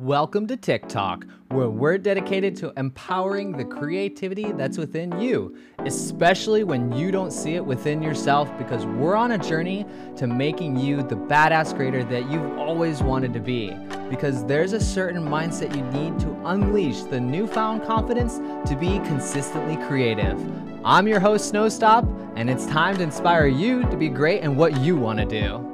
Welcome to TikTALK, where we're dedicated to empowering the creativity that's within you, especially when you don't see it within yourself, because we're on a journey to making you the badass creator that you've always wanted to be. Because there's a certain mindset you need to unleash the newfound confidence to be consistently creative. I'm your host, Snowstop, and it's time to inspire you to be great in what you want to do.